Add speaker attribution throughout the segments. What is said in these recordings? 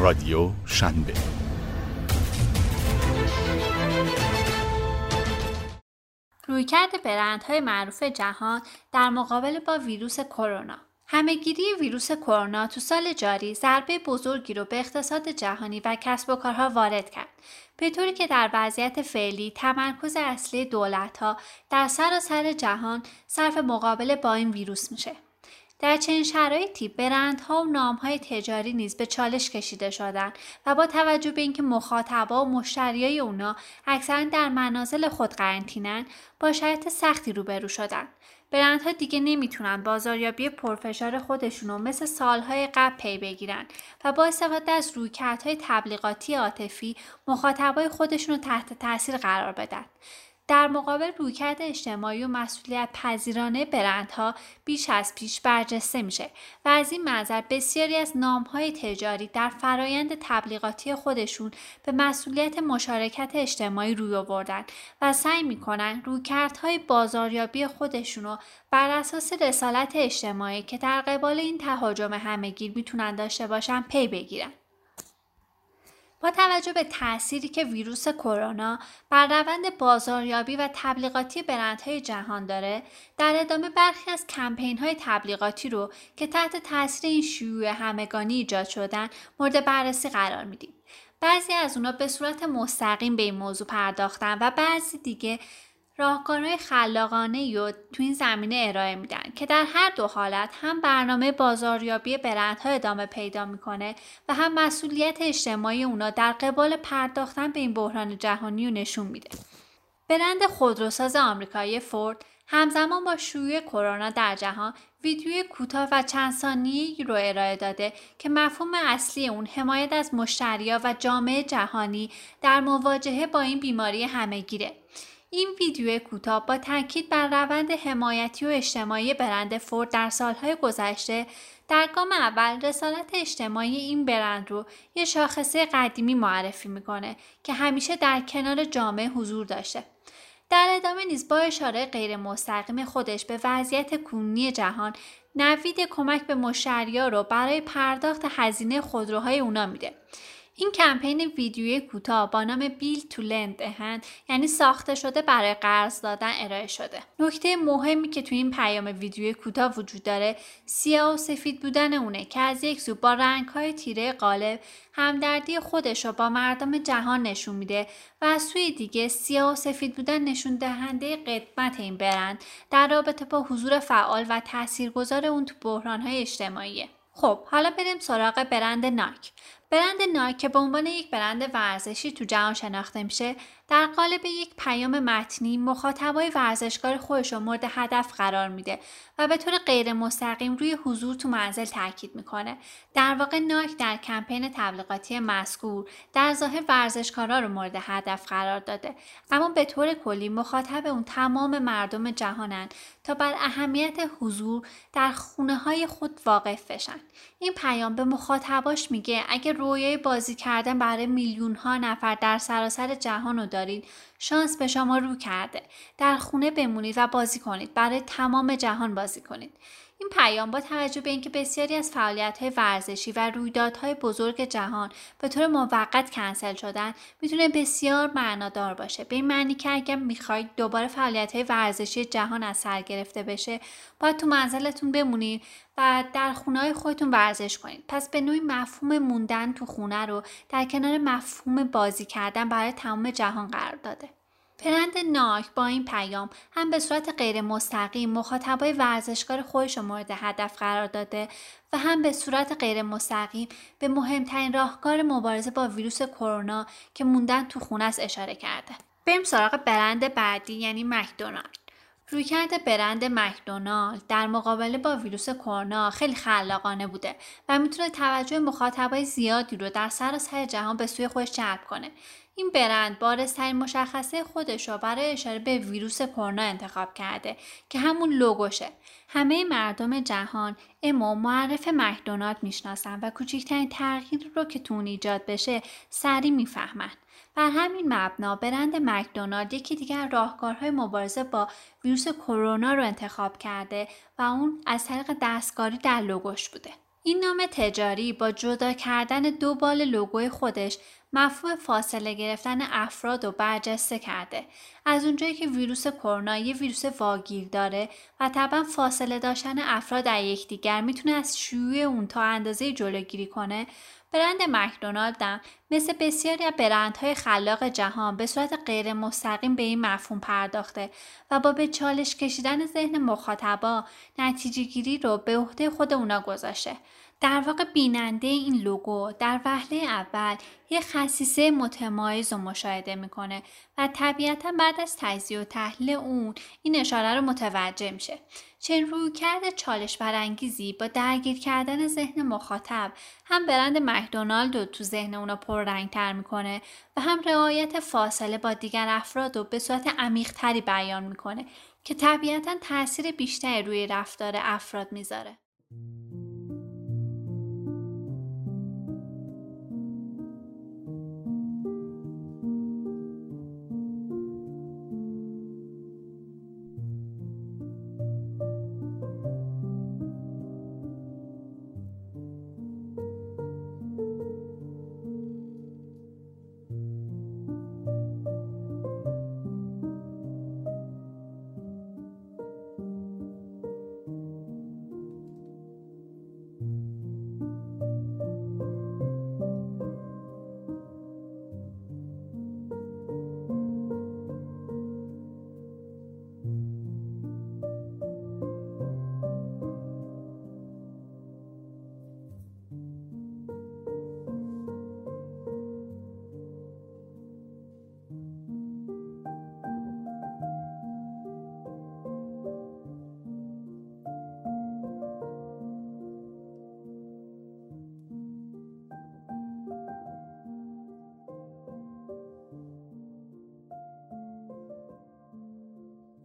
Speaker 1: رادیو شنبه.
Speaker 2: رویکرد برندهای معروف جهان در مقابل با ویروس کرونا. همهگیری ویروس کرونا تو سال جاری ضربه بزرگی رو به اقتصاد جهانی و کسب و کارها وارد کرد. به طوری که در وضعیت فعلی تمرکز اصلی دولتها در سراسر جهان صرف مقابله با این ویروس میشه. در چنین شرایطی برندها و نامهای تجاری نیز به چالش کشیده شدند و با توجه به اینکه مخاطبا و مشتریای اونا اکثرا در منازل خود قرنطینن با شرایط سختی روبرو شدند. برندها دیگه نمی‌تونن بازاریابی پرفشار خودشونو مثل سالهای قبل پی بگیرن و با استفاده از رویکردهای تبلیغاتی عاطفی مخاطبای خودشونو تحت تاثیر قرار بدن در مقابل رویکرد اجتماعی و مسئولیت پذیرانه برندها بیش از پیش برجسته میشه و از این منظر بسیاری از نامهای تجاری در فرایند تبلیغاتی خودشون به مسئولیت مشارکت اجتماعی روی آوردن و سعی می‌کنن رویکردهای بازاریابی خودشون رو بر اساس رسالت اجتماعی که در قبال این تهاجم همهگیر می‌تونن داشته باشن پی بگیرن. با توجه به تأثیری که ویروس کرونا بر روند بازاریابی و تبلیغاتی برندهای جهان داره در ادامه برخی از کمپین های تبلیغاتی رو که تحت تاثیر این شیوع همگانی ایجاد شدن مورد بررسی قرار میدیم. بعضی از اونا به صورت مستقیم به این موضوع پرداختن و بعضی دیگه راهکارهای خلاقانه رو تو این زمینه ارائه میدن که در هر دو حالت هم برنامه بازاریابی برندها ادامه پیدا می‌کنه و هم مسئولیت اجتماعی اونا در قبال پرداختن به این بحران جهانی رو نشون میده. برند خودروساز آمریکایی فورد همزمان با شیوع کرونا در جهان ویدیوی کوتاه و چند ثانیه‌ای رو ارائه داده که مفهوم اصلی اون حمایت از مشتریا و جامعه جهانی در مواجهه با این بیماری همهگیره. این ویدیو کوتاه با تاکید بر روند حمایتی و اجتماعی برند فورد در سالهای گذشته در گام اول رسالت اجتماعی این برند رو یه شاخصه قدیمی معرفی می‌کنه که همیشه در کنار جامعه حضور داشته. در ادامه نیز با اشاره غیر مستقیم خودش به وضعیت کنونی جهان نوید کمک به مشتریا رو برای پرداخت هزینه خودروهای اونا میده. این کمپین ویدیوی کوتاه با نام بیل تو لند هند یعنی ساخته شده برای قرض دادن ارائه شده. نکته مهمی که تو این پیام ویدیوی کوتاه وجود داره سیاه و سفید بودن اونه که از یک سو با های تیره قالب همدردی خودش رو با مردم جهان نشون میده و از سوی دیگه سیاه و سفید بودن نشون دهنده قدمت این برند در رابطه با حضور فعال و تاثیرگذار اون تو های اجتماعیه. خب حالا بریم سراغ برند ناک برند نایک که به عنوان یک برند ورزشی تو جهان شناخته میشه در قالب یک پیام متنی مخاطبای ورزشکار خودش رو مورد هدف قرار میده و به طور غیر مستقیم روی حضور تو منزل تاکید می‌کنه. در واقع نایک در کمپین تبلیغاتی مذکور در ظاهر ورزشکارا رو مورد هدف قرار داده. اما به طور کلی مخاطب اون تمام مردم جهانن تا بر اهمیت حضور در خونه های خود واقف بشن. این پیام به مخاطباش میگه اگه رویای بازی کردن برای میلیون ها نفر در سراسر جهان رو دارید شانس به شما رو کرده. در خونه بمونید و بازی کنید. برای تمام جهان بازی کنید. این پیام با توجه به اینکه بسیاری از های ورزشی و رویدادهای بزرگ جهان به طور موقت کنسل شدن می‌تونه بسیار معنادار باشه. به این معنی که اگر می‌خواید دوباره های ورزشی جهان از سر گرفته بشه باید تو منزلتون بمونید و در خونه خودتون ورزش کنید. پس به نوعی مفهوم موندن تو خونه رو در کنار مفهوم بازی کردن برای تمام جهان قرار داده. برند ناک با این پیام هم به صورت غیر مستقیم مخاطبای ورزشکار خودش رو مورد هدف قرار داده و هم به صورت غیر مستقیم به مهمترین راهکار مبارزه با ویروس کرونا که موندن تو خونه اشاره کرده. بریم سراغ برند بعدی یعنی مکدونالد. رویکرد برند مکدونالد در مقابله با ویروس کرونا خیلی خلاقانه بوده و می‌تونه توجه مخاطبای زیادی رو در سراسر جهان به سوی خودش جلب کنه. این برند بارزترین مشخصه خودش رو برای اشاره به ویروس کرونا انتخاب کرده که همون لوگوشه. همه مردم جهان امو معرف مکدونالد می‌شناسن و کوچکترین تغییر رو که تون ایجاد بشه سریع می‌فهمن. بر همین مبنا برند مکدونالد یکی دیگر راهکارهای مبارزه با ویروس کرونا رو انتخاب کرده و اون از طریق دستکاری در لوگوش بوده. این نام تجاری با جدا کردن دو بال لوگوی خودش مفهوم فاصله گرفتن افراد رو برجسته کرده. از اونجایی که ویروس کرونا یه ویروس واگیر داره و طبعا فاصله داشتن افراد در یکدیگر می‌تونه از شیوع اون تا اندازه جلوگیری کنه برند مکدونالد هم مثل بسیاری از برندهای خلاق جهان به صورت غیر مستقیم به این مفهوم پرداخته و با به چالش کشیدن ذهن مخاطبا نتیجه گیری رو به عهده خود اونا گذاشته. در واقع بیننده این لوگو در وهله اول یه خصیصه متمایز رو مشاهده می‌کنه و طبیعتا بعد از تجزیه و تحلیل اون این اشاره رو متوجه میشه. چنین روی کرده چالش برانگیزی با درگیر کردن ذهن مخاطب هم برند مکدونالد رو تو ذهن اونا پررنگتر می‌کنه و هم رعایت فاصله با دیگر افراد رو به صورت عمیقتری بیان می‌کنه که طبیعتا تاثیر بیشتری روی رفتار افراد می‌ذاره.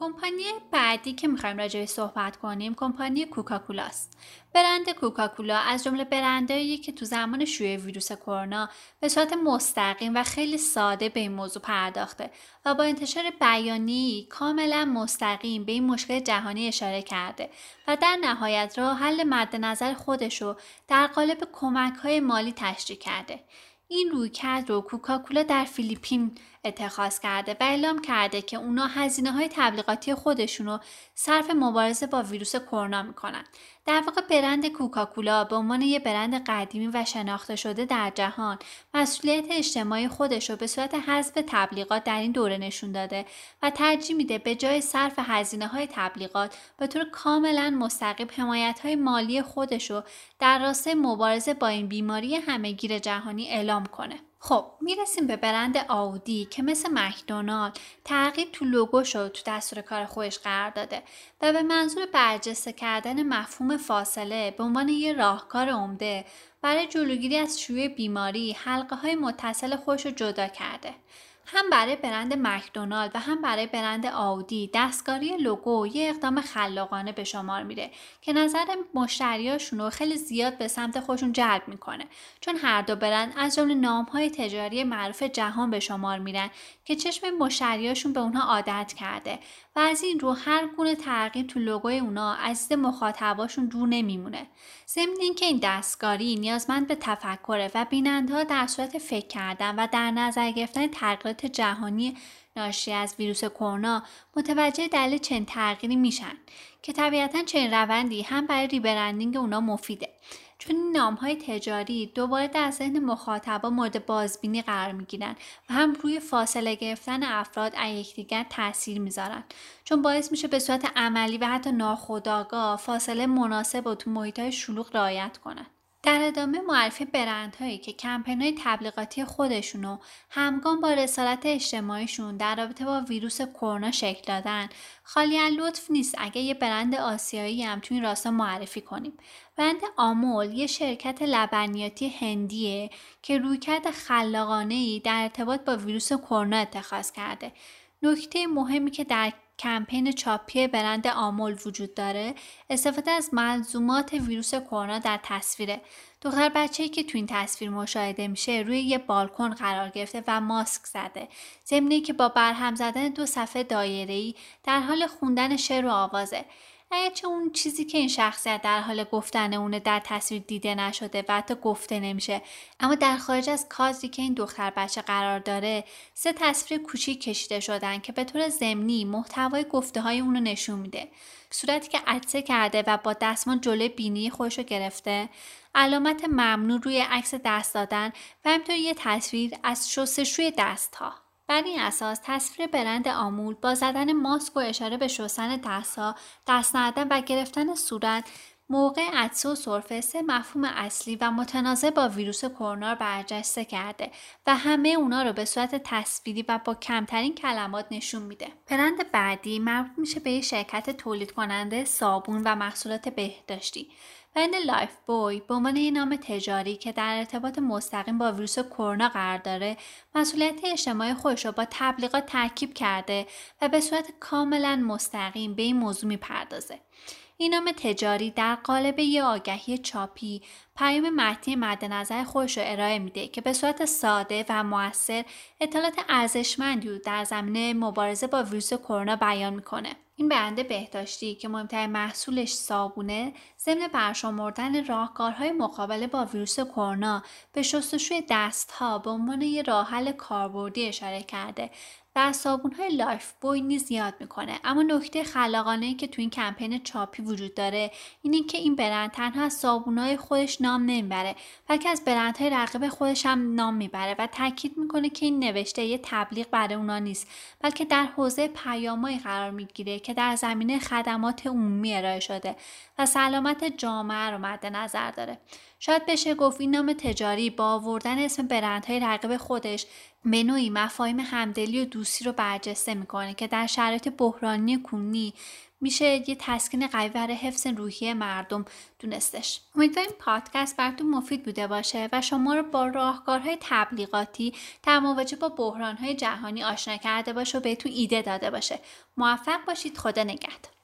Speaker 2: کمپانی بعدی که می‌خوایم راجع صحبت کنیم کمپانی کوکاکولاست. برند کوکاکولا از جمله برندهایی که تو زمان شیوع ویروس کرونا به صورت مستقیم و خیلی ساده به این موضوع پرداخته و با انتشار بیانی کاملا مستقیم به این مشکل جهانی اشاره کرده و در نهایت راه حل مد نظر خودشو در قالب کمک های مالی تشریح کرده. این رویکرد رو کوکاکولا در فیلیپین اتخاذ کرده و اعلام کرده که اونا هزینه های تبلیغاتی خودشونو صرف مبارزه با ویروس کرونا می‌کنن. در واقع برند کوکاکولا به عنوان یک برند قدیمی و شناخته شده در جهان مسئولیت اجتماعی خودش رو به صورت حذف تبلیغات در این دوره نشون داده و ترجیح میده به جای صرف هزینه های تبلیغات به طور کاملا مستقیم حمایت های مالی خودش رو در راستای مبارزه با این بیماری همهگیر جهانی اعلام کنه. خب می‌رسیم به برند آودی که مثل مکدونالد تغییر تو لوگوش رو تو دستور کار خودش قرار داده و به منظور برجسته کردن مفهوم فاصله به عنوان یه راهکار عمده برای جلوگیری از شیوع بیماری حلقه های متصل خودش رو جدا کرده. هم برای برند مکدونالد و هم برای برند آودی دستکاری لوگو یه اقدام خلاقانه به شمار میره که نظر مشتریاشون رو خیلی زیاد به سمت خودشون جلب می‌کنه. چون هر دو برند از جمله نامهای تجاری معروف جهان به شمار میرن که چشم مشتریاشون به اونها عادت کرده و از این رو هر گونه تغییر تو لوگوی اونا از مخاطباشون دور نمیمونه. ضمن اینکه این دستکاری نیازمند به تفکره و بینندها در صورت فکر کردن و در نظر گرفتن تغییرات جهانی ناشی از ویروس کرونا متوجه دلیل چنین تغییری میشن که طبیعتا چنین روندی هم برای ریبرندینگ اونا مفیده چون این نام های تجاری دوباره در ذهن مخاطبا مورد بازبینی قرار می گیرن و هم روی فاصله گرفتن افراد از یکدیگر تاثیر می‌ذارن چون باعث میشه به صورت عملی و حتی ناخودآگاه فاصله مناسب و تو محیط های شلوغ رعایت کنند. در ادامه معرفی برندهایی که کمپین های تبلیغاتی خودشونو همگام با رسالت اجتماعیشون در رابطه با ویروس کرونا شکل دادن. خالی لطف نیست اگه یه برند آسیایی هم تو این راستا معرفی کنیم. برند آمول یه شرکت لبنیاتی هندیه که رویکرد خلاقانه در ارتباط با ویروس کرونا اتخاذ کرده. نکته مهمی که در کمپین چاپی برند آمول وجود داره. استفاده از ملزومات ویروس کرونا در تصویره. دختر بچه‌ای که تو این تصویر مشاهده میشه روی یه بالکن قرار گرفته و ماسک زده. ضمنی که با برهم زدن دو صفحه دایره‌ای در حال خوندن شعر و آوازه. اگرچه اون چیزی که این شخصیت در حال گفتن اونه در تصویر دیده نشده و حتی گفته نمیشه. اما در خارج از کادری که این دختر بچه قرار داره سه تصویر کوچیک کشیده شدن که به طور ضمنی محتوای گفته های اونو نشون میده. صورتی که عطسه کرده و با دستمان جلوی بینی خودش رو گرفته. علامت ممنوع روی عکس دست دادن و همینطور یه تصویر از شستشوی دست ها بر این اساس تصویر برند آمول با زدن ماسک و اشاره به شستن دستها دست ندن و گرفتن صورت موقع عطسه و سرفه سه مفهوم اصلی و متناسب با ویروس کرونا رو برجسته کرده و همه اونا رو به صورت تصویری و با کمترین کلمات نشون میده. برند بعدی مربوط میشه به یه شرکت تولید کننده صابون و محصولات بهداشتی. برند Lifebuoy به عنوان یه نام تجاری که در ارتباط مستقیم با ویروس کرونا قرار داره مسئولیت اجتماعی خودش رو با تبلیغات ترکیب کرده و به صورت کاملا مستقیم به این موضوع می‌پردازه این نام تجاری در قالب یه آگهی چاپی پیام متنی مد نظر خودش رو ارائه میده که به صورت ساده و موثر اطلاعات ارزشمندی رو در زمینه مبارزه با ویروس کرونا بیان می‌کنه. این برند بهداشتی که مهمترین محصولش صابونه ضمن برشمردن راهکارهای مقابله با ویروس کرونا به شستشوی دستها به عنوان یه راه حل کاربردی اشاره کرده از صابون های Lifebuoy نیز یاد می‌کنه. اما نکته خلاقانه که تو این کمپین چاپی وجود داره اینه که این برند تنها از صابون های خودش نام نمی‌بره بلکه از برندهای رقیب خودش هم نام می‌بره و تاکید می‌کنه که این نوشته یه تبلیغ برای اونا نیست بلکه در حوزه پیامایی قرار می‌گیره که در زمینه خدمات عمومی ارائه شده و سلامت جامعه رو مد نظر داره. شاید بشه گفت این نام تجاری با آوردن اسم برندهای رقیب خودش به نوعی مفاهیم همدلی و دوستی رو برجسته می‌کنه که در شرایط بحرانی کنی میشه یه تسکین قوی برای حفظ روحی مردم دونستش. امیدواریم پادکست براتون مفید بوده باشه و شما رو با راهکارهای تبلیغاتی در مواجه با بحرانهای جهانی آشنا کرده باشه و بهتون ایده داده باشه. موفق باشید. خدا نگهدار.